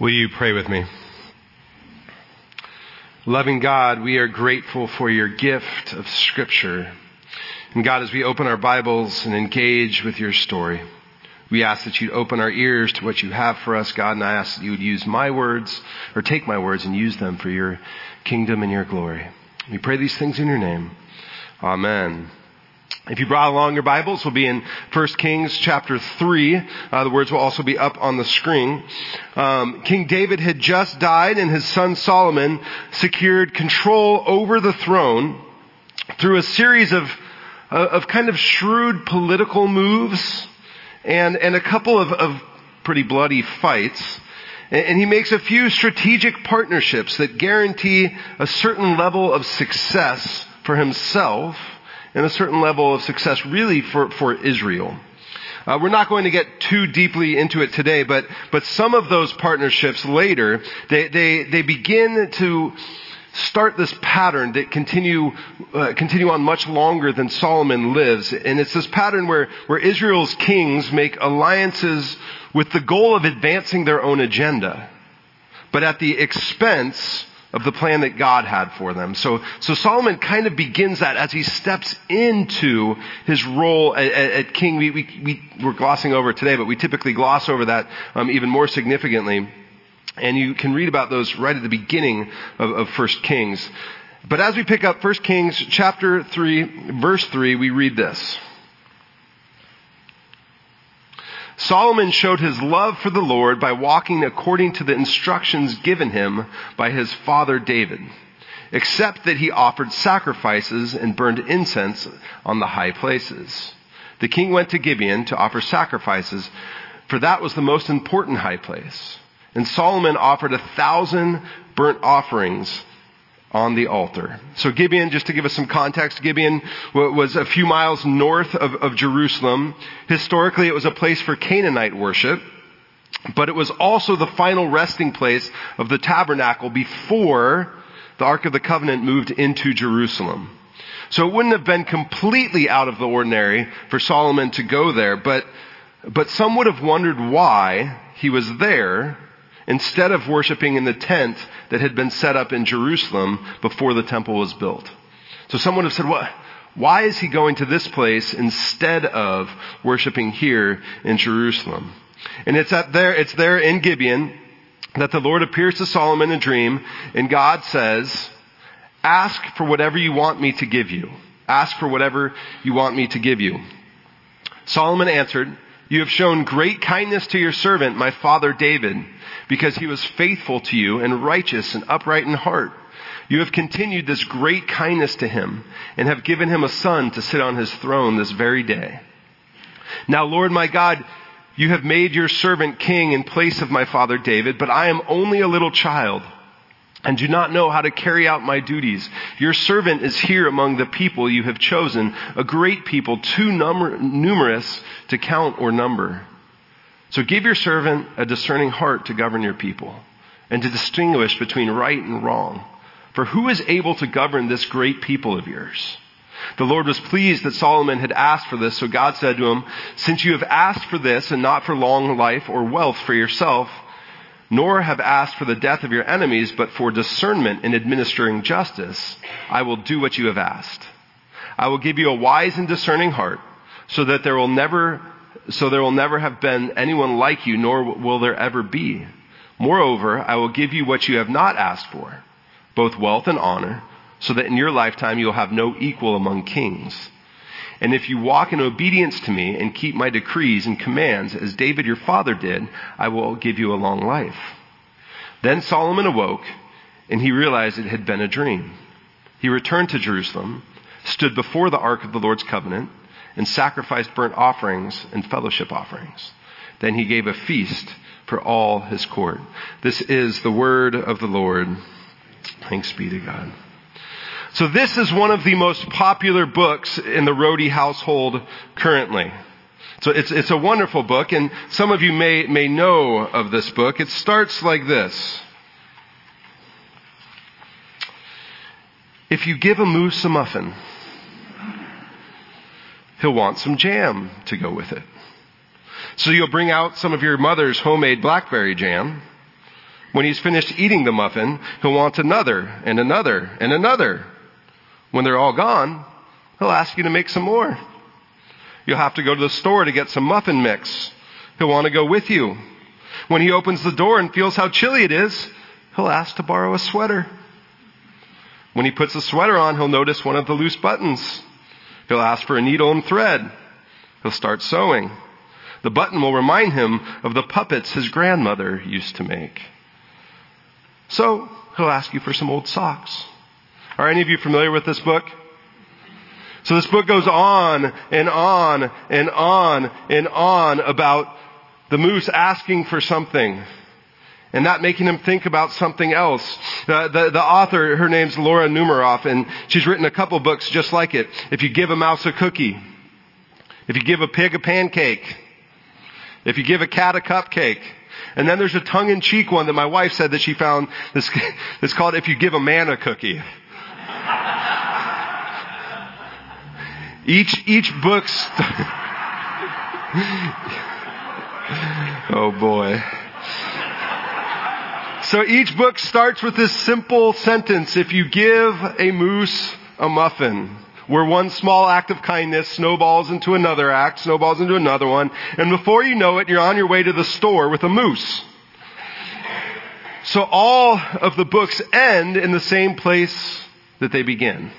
Will you pray with me? Loving God, we are grateful for your gift of Scripture. And God, as we open our Bibles and engage with your story, we ask that you'd open our ears to what you have for us, God, and I ask that you would use my words, or take my words and use them for your kingdom and your glory. We pray these things in your name. Amen. If you brought along your Bibles, we'll be in 1 Kings chapter 3. Uh, the words will also be up on the screen. Um, King David had just died and his son Solomon secured control over the throne through a series of, uh, of kind of shrewd political moves and, and a couple of, of pretty bloody fights. And, and he makes a few strategic partnerships that guarantee a certain level of success for himself and a certain level of success really for, for Israel. Uh, we're not going to get too deeply into it today, but, but some of those partnerships later, they, they, they begin to start this pattern that continue, uh, continue on much longer than Solomon lives. And it's this pattern where, where Israel's kings make alliances with the goal of advancing their own agenda, but at the expense of the plan that God had for them. So, so Solomon kind of begins that as he steps into his role at, at, king. We, we, we, we're glossing over today, but we typically gloss over that um, even more significantly. And you can read about those right at the beginning of, of 1 Kings. But as we pick up 1 Kings chapter 3, verse 3, we read this. Solomon showed his love for the Lord by walking according to the instructions given him by his father David, except that he offered sacrifices and burned incense on the high places. The king went to Gibeon to offer sacrifices, for that was the most important high place. And Solomon offered a thousand burnt offerings on the altar. So Gibeon, just to give us some context, Gibeon was a few miles north of, of Jerusalem. Historically, it was a place for Canaanite worship, but it was also the final resting place of the tabernacle before the Ark of the Covenant moved into Jerusalem. So it wouldn't have been completely out of the ordinary for Solomon to go there, but, but some would have wondered why he was there instead of worshiping in the tent that had been set up in Jerusalem before the temple was built. So someone would have said, what? Why is he going to this place instead of worshiping here in Jerusalem? And it's at there, it's there in Gibeon that the Lord appears to Solomon in a dream and God says, ask for whatever you want me to give you. Ask for whatever you want me to give you. Solomon answered, you have shown great kindness to your servant, my father David because he was faithful to you and righteous and upright in heart. You have continued this great kindness to him and have given him a son to sit on his throne this very day. Now, Lord my God, you have made your servant king in place of my father David, but I am only a little child and do not know how to carry out my duties. Your servant is here among the people you have chosen, a great people, too numerous to count or number. So give your servant a discerning heart to govern your people and to distinguish between right and wrong. For who is able to govern this great people of yours? The Lord was pleased that Solomon had asked for this, so God said to him, Since you have asked for this and not for long life or wealth for yourself, nor have asked for the death of your enemies, but for discernment in administering justice, I will do what you have asked. I will give you a wise and discerning heart, so that there will never so there will never have been anyone like you, nor will there ever be. Moreover, I will give you what you have not asked for, both wealth and honor, so that in your lifetime you will have no equal among kings. And if you walk in obedience to me and keep my decrees and commands, as David your father did, I will give you a long life. Then Solomon awoke, and he realized it had been a dream. He returned to Jerusalem, stood before the ark of the Lord's covenant, and sacrificed burnt offerings and fellowship offerings. Then he gave a feast for all his court. This is the word of the Lord. Thanks be to God. So this is one of the most popular books in the Rhodey household currently. So it's, it's a wonderful book, and some of you may, may know of this book. It starts like this. If you give a moose a muffin, he'll want some jam to go with it. So you'll bring out some of your mother's homemade blackberry jam, When he's finished eating the muffin, he'll want another and another and another. When they're all gone, he'll ask you to make some more. You'll have to go to the store to get some muffin mix. He'll want to go with you. When he opens the door and feels how chilly it is, he'll ask to borrow a sweater. When he puts the sweater on, he'll notice one of the loose buttons. He'll ask for a needle and thread. He'll start sewing. The button will remind him of the puppets his grandmother used to make. So, he'll ask you for some old socks. Are any of you familiar with this book? So this book goes on and on and on and on about the moose asking for something and not making him think about something else. Uh, the, the author, her name's Laura Numeroff, and she's written a couple books just like it. If you give a mouse a cookie, if you give a pig a pancake, if you give a cat a cupcake, and then there's a tongue-in-cheek one that my wife said that she found. This, it's called "If You Give a Man a Cookie." Each each book. St- oh boy. So each book starts with this simple sentence: If you give a moose a muffin, where one small act of kindness snowballs into another act, snowballs into another one, and before you know it, you're on your way to the store with a moose. So all of the books end in the same place that they begin.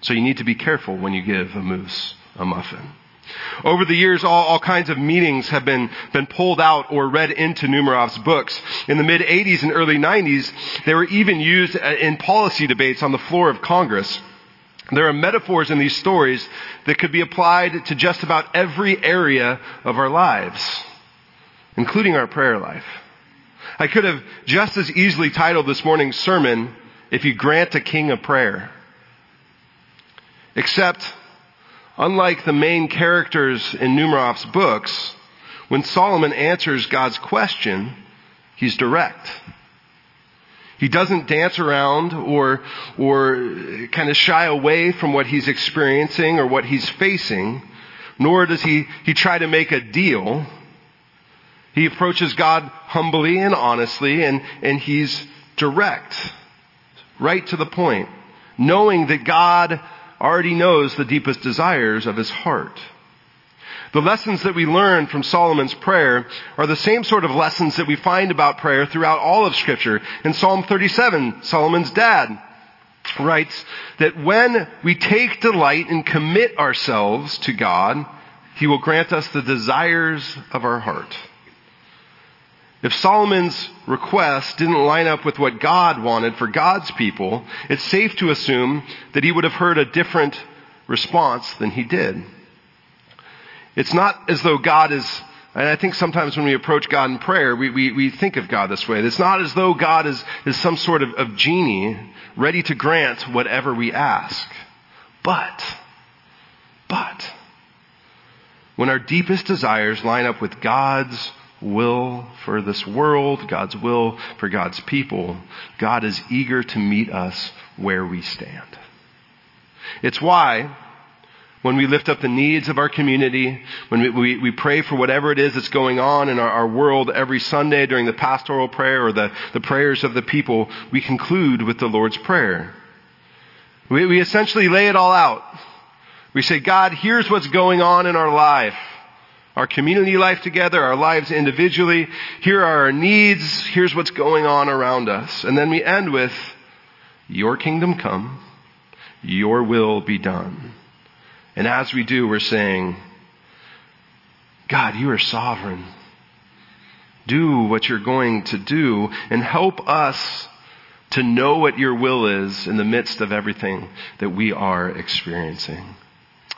So you need to be careful when you give a moose a muffin. Over the years, all, all kinds of meanings have been, been pulled out or read into Numeroff's books. In the mid 80s and early 90s, they were even used uh, in policy debates on the floor of Congress. There are metaphors in these stories that could be applied to just about every area of our lives, including our prayer life. I could have just as easily titled this morning's sermon, If You Grant a King a Prayer. Except, unlike the main characters in Numeroff's books, when Solomon answers God's question, he's direct. He doesn't dance around or, or kind of shy away from what he's experiencing or what he's facing, nor does he, he try to make a deal. He approaches God humbly and honestly and, and he's direct, right to the point, knowing that God already knows the deepest desires of his heart. The lessons that we learn from Solomon's prayer are the same sort of lessons that we find about prayer throughout all of scripture. In Psalm 37, Solomon's dad writes that when we take delight and commit ourselves to God, he will grant us the desires of our heart. If Solomon's request didn't line up with what God wanted for God's people, it's safe to assume that he would have heard a different response than he did. It's not as though God is, and I think sometimes when we approach God in prayer, we, we, we think of God this way. It's not as though God is, is some sort of, of genie ready to grant whatever we ask. But, but, when our deepest desires line up with God's will for this world, God's will for God's people, God is eager to meet us where we stand. It's why when we lift up the needs of our community, when we, we, we pray for whatever it is that's going on in our, our, world every Sunday during the pastoral prayer or the, the prayers of the people, we conclude with the Lord's Prayer. We, we essentially lay it all out. We say, God, here's what's going on in our life. Our community life together, our lives individually. Here are our needs. Here's what's going on around us. And then we end with, Your kingdom come. Your will be done. And as we do, we're saying, God, you are sovereign. Do what you're going to do and help us to know what your will is in the midst of everything that we are experiencing.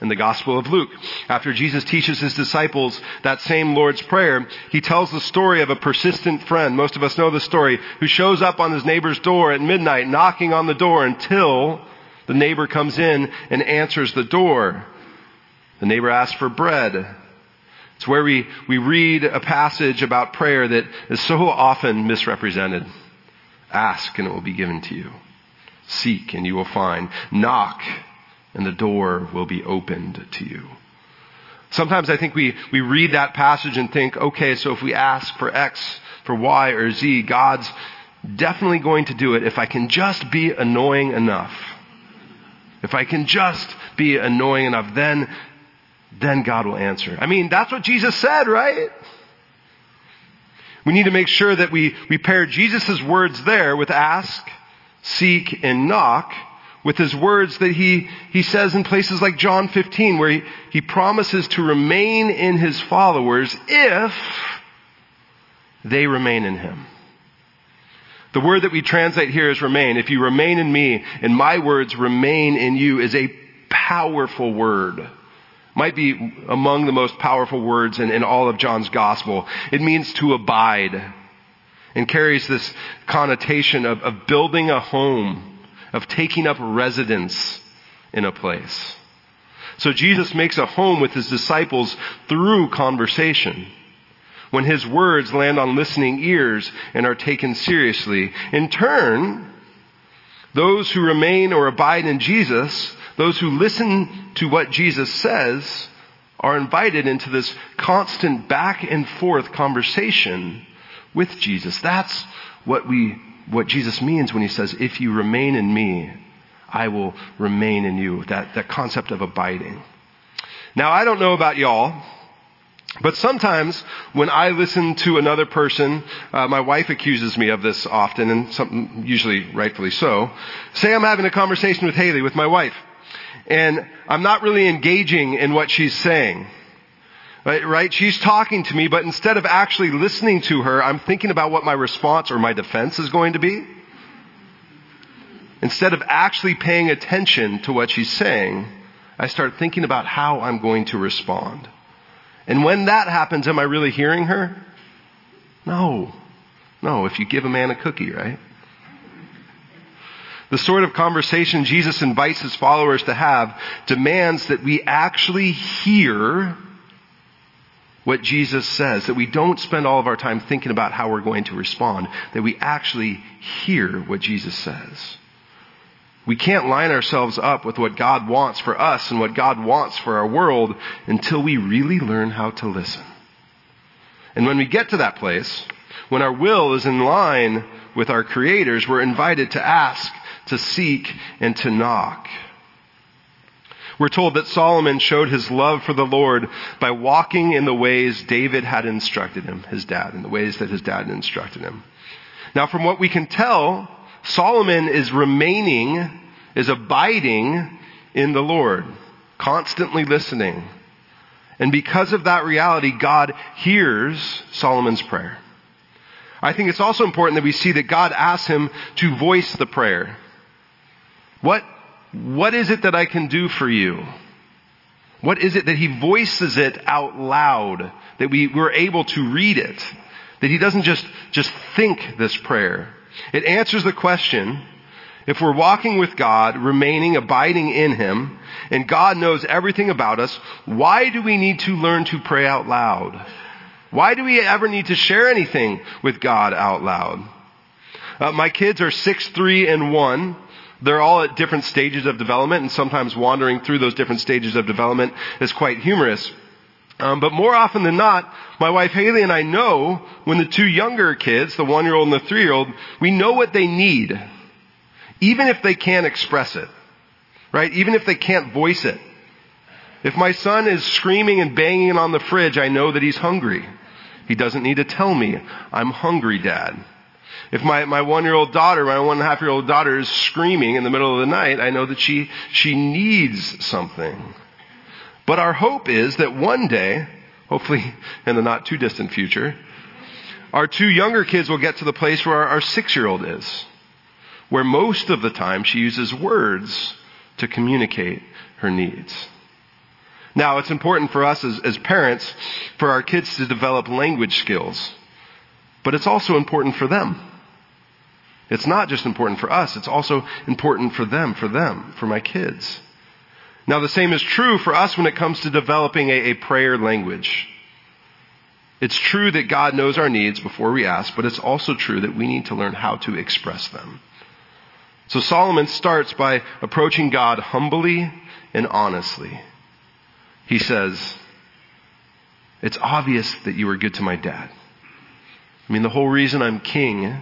In the Gospel of Luke, after Jesus teaches his disciples that same Lord's Prayer, he tells the story of a persistent friend, most of us know the story, who shows up on his neighbor's door at midnight, knocking on the door until the neighbor comes in and answers the door. The neighbor asks for bread. It's where we, we read a passage about prayer that is so often misrepresented. Ask and it will be given to you. Seek and you will find. Knock and the door will be opened to you. Sometimes I think we, we read that passage and think, okay, so if we ask for X, for Y or Z, God's definitely going to do it if I can just be annoying enough. If I can just be annoying enough, then, then God will answer. I mean, that's what Jesus said, right? We need to make sure that we, we pair Jesus' words there with ask, seek, and knock with his words that he, he says in places like John 15 where he, he promises to remain in his followers if they remain in him. The word that we translate here is remain. If you remain in me and my words remain in you is a powerful word. Might be among the most powerful words in, in all of John's gospel. It means to abide and carries this connotation of, of building a home, of taking up residence in a place. So Jesus makes a home with his disciples through conversation when his words land on listening ears and are taken seriously. In turn, those who remain or abide in Jesus, those who listen to what Jesus says, are invited into this constant back and forth conversation with Jesus. That's what we, what Jesus means when he says, if you remain in me, I will remain in you. That, that concept of abiding. Now I don't know about y'all, but sometimes when I listen to another person, uh, my wife accuses me of this often, and some, usually rightfully so. Say I'm having a conversation with Haley, with my wife, and I'm not really engaging in what she's saying. Right, right? She's talking to me, but instead of actually listening to her, I'm thinking about what my response or my defense is going to be. Instead of actually paying attention to what she's saying, I start thinking about how I'm going to respond. And when that happens, am I really hearing her? No. No, if you give a man a cookie, right? The sort of conversation Jesus invites his followers to have demands that we actually hear what Jesus says, that we don't spend all of our time thinking about how we're going to respond, that we actually hear what Jesus says. We can't line ourselves up with what God wants for us and what God wants for our world until we really learn how to listen. And when we get to that place, when our will is in line with our Creator's, we're invited to ask, to seek, and to knock. We're told that Solomon showed his love for the Lord by walking in the ways David had instructed him, his dad, in the ways that his dad instructed him. Now, from what we can tell, Solomon is remaining is abiding in the Lord, constantly listening. And because of that reality, God hears Solomon's prayer. I think it's also important that we see that God asks him to voice the prayer. What, what is it that I can do for you? What is it that he voices it out loud? That we were able to read it? That he doesn't just, just think this prayer. It answers the question, if we're walking with God, remaining, abiding in Him, and God knows everything about us, why do we need to learn to pray out loud? Why do we ever need to share anything with God out loud? Uh, my kids are six, three, and one. They're all at different stages of development, and sometimes wandering through those different stages of development is quite humorous. Um, but more often than not, my wife Haley and I know when the two younger kids, the one-year-old and the three-year-old, we know what they need even if they can't express it, right? Even if they can't voice it. If my son is screaming and banging on the fridge, I know that he's hungry. He doesn't need to tell me, I'm hungry, dad. If my, my one year old daughter, my one and a half year old daughter is screaming in the middle of the night, I know that she, she needs something. But our hope is that one day, hopefully in the not too distant future, our two younger kids will get to the place where our, our six year old is where most of the time she uses words to communicate her needs. Now, it's important for us as, as parents for our kids to develop language skills, but it's also important for them. It's not just important for us, it's also important for them, for them, for my kids. Now, the same is true for us when it comes to developing a, a prayer language. It's true that God knows our needs before we ask, but it's also true that we need to learn how to express them. So Solomon starts by approaching God humbly and honestly. He says, It's obvious that you were good to my dad. I mean, the whole reason I'm king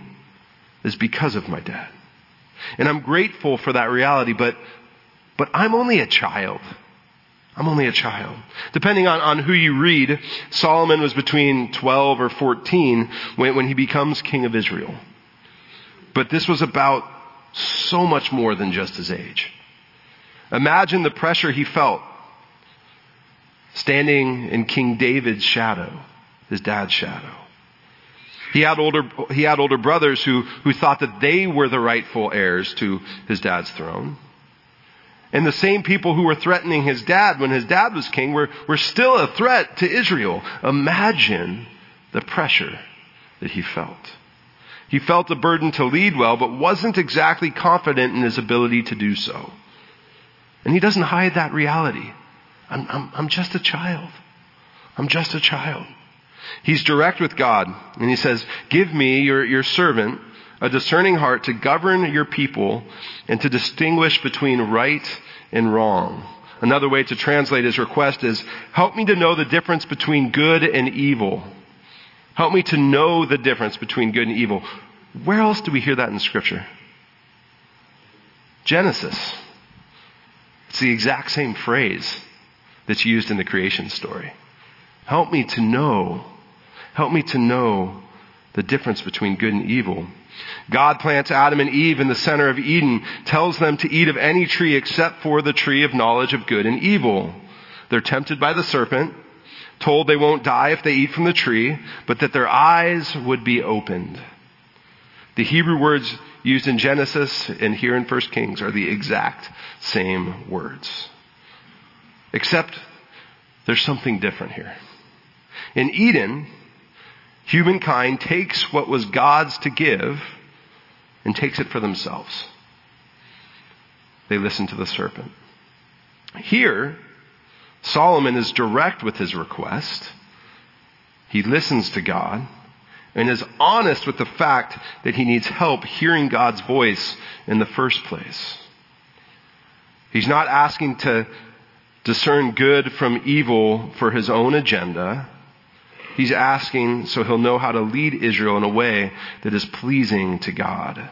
is because of my dad. And I'm grateful for that reality, but, but I'm only a child. I'm only a child. Depending on, on who you read, Solomon was between 12 or 14 when, when he becomes king of Israel. But this was about so much more than just his age. Imagine the pressure he felt standing in King David's shadow, his dad's shadow. He had older, he had older brothers who, who thought that they were the rightful heirs to his dad's throne. And the same people who were threatening his dad when his dad was king were, were still a threat to Israel. Imagine the pressure that he felt. He felt a burden to lead well, but wasn't exactly confident in his ability to do so. And he doesn't hide that reality. I'm, I'm, I'm just a child. I'm just a child. He's direct with God, and he says, Give me, your, your servant, a discerning heart to govern your people and to distinguish between right and wrong. Another way to translate his request is, Help me to know the difference between good and evil. Help me to know the difference between good and evil. Where else do we hear that in Scripture? Genesis. It's the exact same phrase that's used in the creation story. Help me to know. Help me to know the difference between good and evil. God plants Adam and Eve in the center of Eden, tells them to eat of any tree except for the tree of knowledge of good and evil. They're tempted by the serpent, told they won't die if they eat from the tree, but that their eyes would be opened. The Hebrew words used in Genesis and here in 1 Kings are the exact same words. Except there's something different here. In Eden, humankind takes what was God's to give and takes it for themselves. They listen to the serpent. Here, Solomon is direct with his request. He listens to God and is honest with the fact that he needs help hearing God's voice in the first place. He's not asking to discern good from evil for his own agenda. He's asking so he'll know how to lead Israel in a way that is pleasing to God.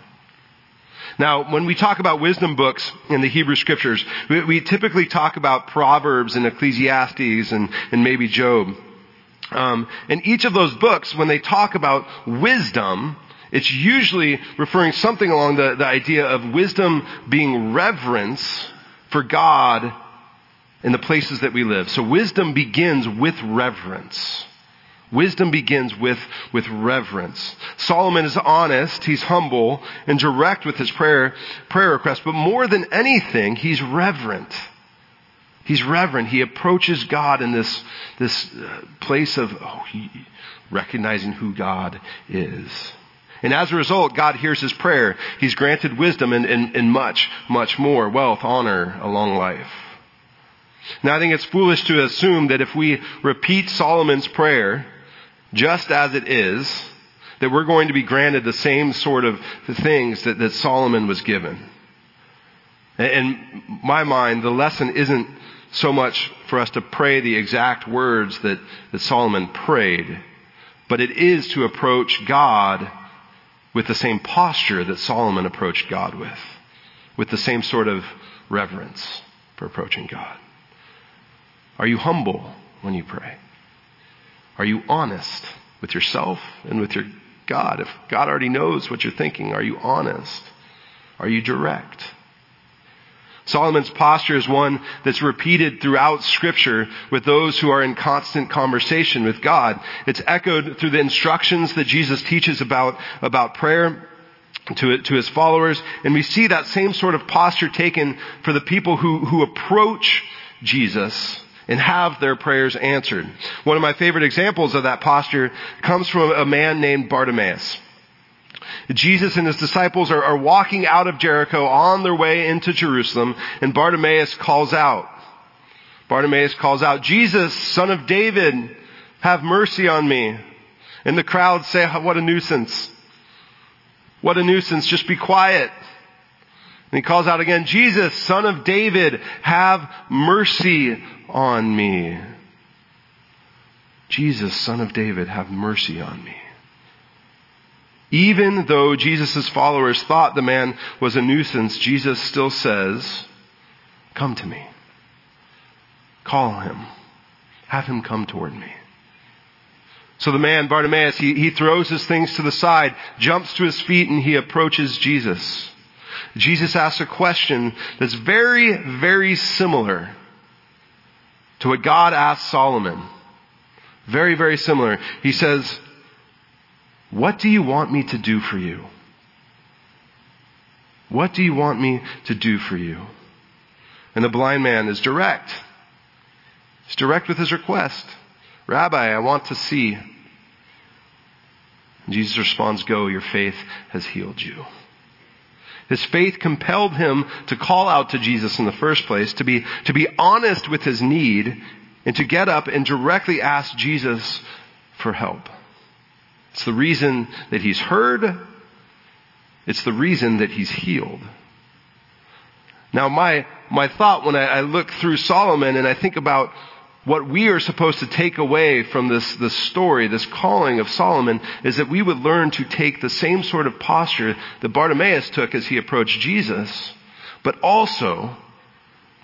Now, when we talk about wisdom books in the Hebrew scriptures, we, we typically talk about Proverbs and Ecclesiastes and, and maybe Job. Um, and each of those books, when they talk about wisdom, it's usually referring something along the, the idea of wisdom being reverence for God in the places that we live. So wisdom begins with reverence. Wisdom begins with, with reverence. Solomon is honest, he's humble and direct with his prayer, prayer request, but more than anything, he's reverent. He's reverent. He approaches God in this, this uh, place of oh, he, recognizing who God is. And as a result, God hears his prayer. He's granted wisdom and, and, and much, much more wealth, honor, a long life. Now I think it's foolish to assume that if we repeat Solomon's prayer just as it is, that we're going to be granted the same sort of things that, that Solomon was given. In my mind, the lesson isn't so much for us to pray the exact words that, that Solomon prayed, but it is to approach God with the same posture that Solomon approached God with, with the same sort of reverence for approaching God. Are you humble when you pray? Are you honest with yourself and with your God? If God already knows what you're thinking, are you honest? Are you direct? Solomon's posture is one that's repeated throughout scripture with those who are in constant conversation with God. It's echoed through the instructions that Jesus teaches about, about prayer to, to his followers. And we see that same sort of posture taken for the people who, who approach Jesus and have their prayers answered. One of my favorite examples of that posture comes from a man named Bartimaeus. Jesus and his disciples are, are walking out of Jericho on their way into Jerusalem, and Bartimaeus calls out. Bartimaeus calls out, Jesus, son of David, have mercy on me. And the crowd say, what a nuisance. What a nuisance. Just be quiet. And he calls out again, Jesus, son of David, have mercy on me. Jesus, son of David, have mercy on me. Even though Jesus' followers thought the man was a nuisance, Jesus still says, Come to me. Call him. Have him come toward me. So the man, Bartimaeus, he, he throws his things to the side, jumps to his feet, and he approaches Jesus. Jesus asks a question that's very, very similar to what God asked Solomon. Very, very similar. He says, What do you want me to do for you? What do you want me to do for you? And the blind man is direct. He's direct with his request. Rabbi, I want to see. Jesus responds, Go, your faith has healed you. His faith compelled him to call out to Jesus in the first place, to be, to be honest with his need, and to get up and directly ask Jesus for help. It's the reason that he's heard. It's the reason that he's healed. Now, my, my thought when I, I look through Solomon and I think about what we are supposed to take away from this, this story, this calling of Solomon, is that we would learn to take the same sort of posture that Bartimaeus took as he approached Jesus, but also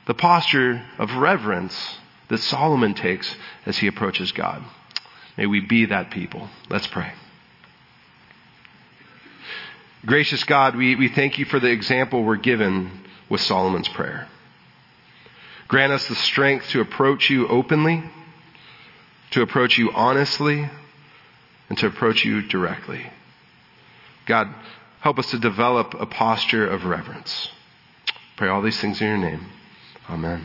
the posture of reverence that Solomon takes as he approaches God. May we be that people. Let's pray. Gracious God, we, we thank you for the example we're given with Solomon's prayer. Grant us the strength to approach you openly, to approach you honestly, and to approach you directly. God, help us to develop a posture of reverence. Pray all these things in your name. Amen.